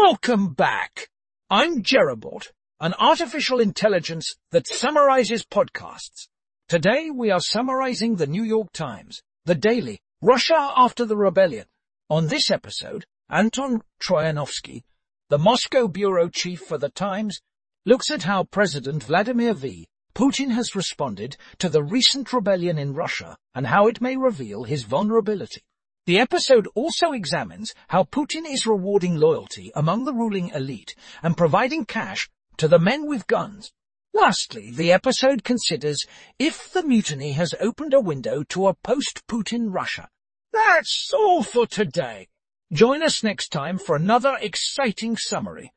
Welcome back. I'm Jerobot, an artificial intelligence that summarizes podcasts. Today we are summarizing the New York Times, the daily, Russia after the rebellion. On this episode, Anton Troianovski, the Moscow bureau chief for the Times, looks at how President Vladimir V. Putin has responded to the recent rebellion in Russia and how it may reveal his vulnerability. The episode also examines how Putin is rewarding loyalty among the ruling elite and providing cash to the men with guns. Lastly, the episode considers if the mutiny has opened a window to a post-Putin Russia. That's all for today. Join us next time for another exciting summary.